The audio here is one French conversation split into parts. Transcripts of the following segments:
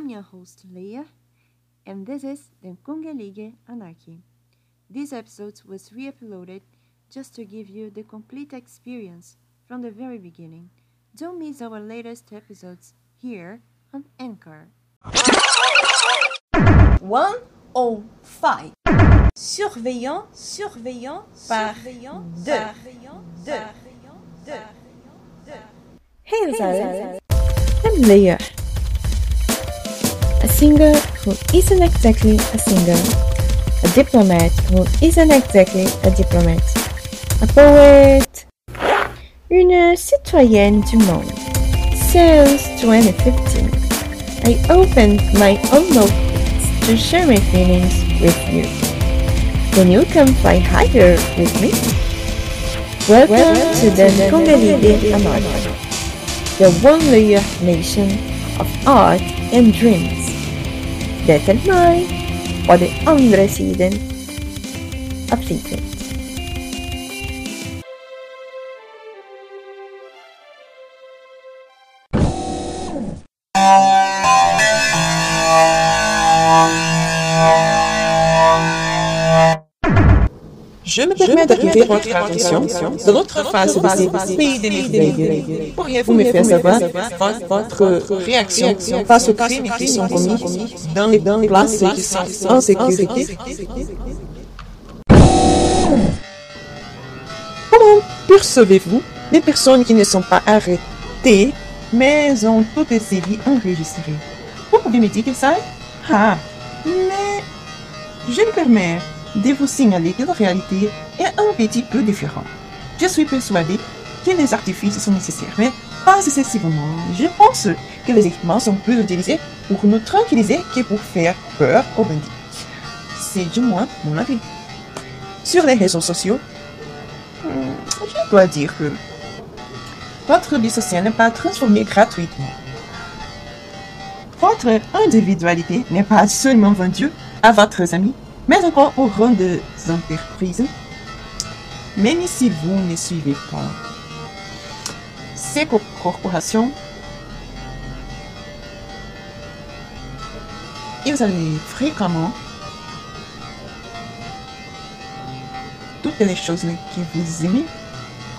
I'm your host, Leah, and this is the Kungelige Anarchy. This episode was re uploaded just to give you the complete experience from the very beginning. Don't miss our latest episodes here on Anchor. 105. Surveillant, surveillant, par surveillant, deux. surveillant, Deux. surveillant, deux. Hey Zara, I'm Leah, a singer who isn't exactly a singer, a diplomat who isn't exactly a diplomat, a poet, une citoyenne du monde. Since 2015, I opened my own notebooks to share my feelings with you. Can you come fly higher with me? Welcome to the Kongalide Anarchy the one layer nation of art and dreams that and mine for the unresident absentee. Je me permets d'attirer votre attention de l'autre face de ces pays des. Pourriez-vous me faire savoir votre réaction face aux crimes qui sont commis dans les places qui sont en sécurité. Comment percevez-vous les personnes qui ne sont pas arrêtées, mais ont toutes ces vies enregistrées? Vous pouvez me dire ça Ah, mais je me permets de vous signaler que la réalité est un petit peu différente. Je suis persuadé que les artifices sont nécessaires, mais pas excessivement. Je pense que les équipements sont plus utilisés pour nous tranquilliser que pour faire peur aux bandits. C'est du moins mon avis. Sur les réseaux sociaux, hmm, je dois dire que votre vie sociale n'est pas transformée gratuitement. Votre individualité n'est pas seulement vendue à votre amis, mais encore aux grandes entreprises. Même si vous ne suivez pas ces co- corporations, vous allez fréquemment toutes les choses que vous aimez.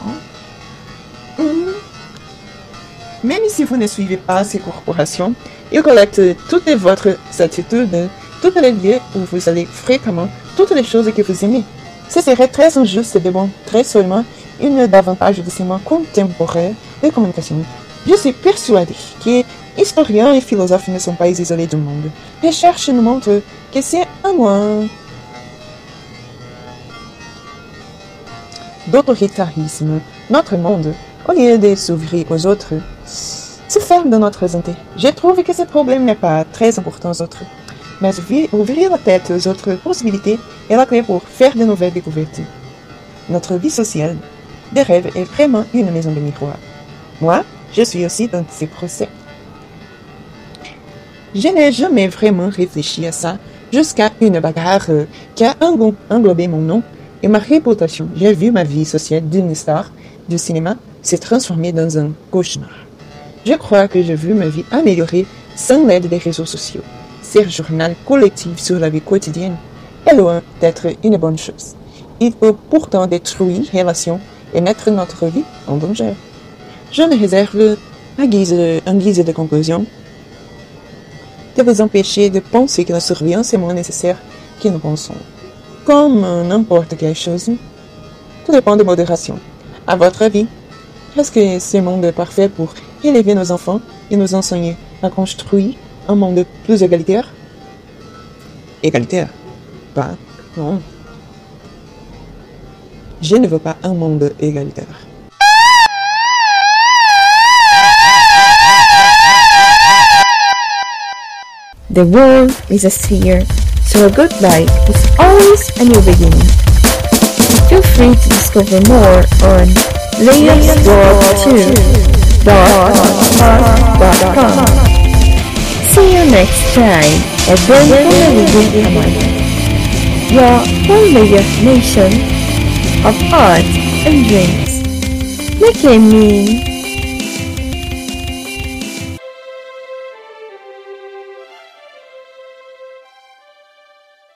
hein. Même si vous ne suivez pas ces corporations, ils collectent toutes votre attitudes, toutes les lieux où vous allez fréquemment, toutes les choses que vous aimez. Ce serait très injuste de montrer seulement une davantage de ces mots contemporains de communication. Je suis persuadé que historiens et philosophes ne sont pas isolés du monde. Recherche nous montre que c'est un moins d'autoritarisme. Notre monde, au lieu de s'ouvrir aux autres, se ferme dans notre santé. Je trouve que ce problème n'est pas très important aux autres. Mais ouvrir- la tête aux autres possibilités est la clé pour faire de nouvelles découvertes. Notre vie sociale de rêve est vraiment une maison de miroir. Moi, je suis aussi dans ces procès. Je n'ai jamais vraiment réfléchi à ça jusqu'à une bagarre qui a englo- englobé mon nom et ma réputation. J'ai vu ma vie sociale d'une star du cinéma se transformer dans un cauchemar. Je crois que j'ai vu ma vie améliorer sans l'aide des réseaux sociaux. Ce journal collectif sur la vie quotidienne est loin d'être une bonne chose. Il peut pourtant détruire relations et mettre notre vie en danger. Je me réserve, à guise en guise de conclusion, de vous empêcher de penser que la surveillance est moins nécessaire que nous pensons. Comme n'importe quelle chose, tout dépend de modération. À votre avis, est-ce que ce monde est parfait pour élever nos enfants et nous enseigner à construire un monde plus égalitaire Égalitaire Pas, non. Je ne veux pas un monde égalitaire. The world is a sphere, so a goodbye is always a new beginning. Feel free to discover more on layers2.com. See you next time, a brain comedy will command. Your whole nation of art and drinks. Make a meme.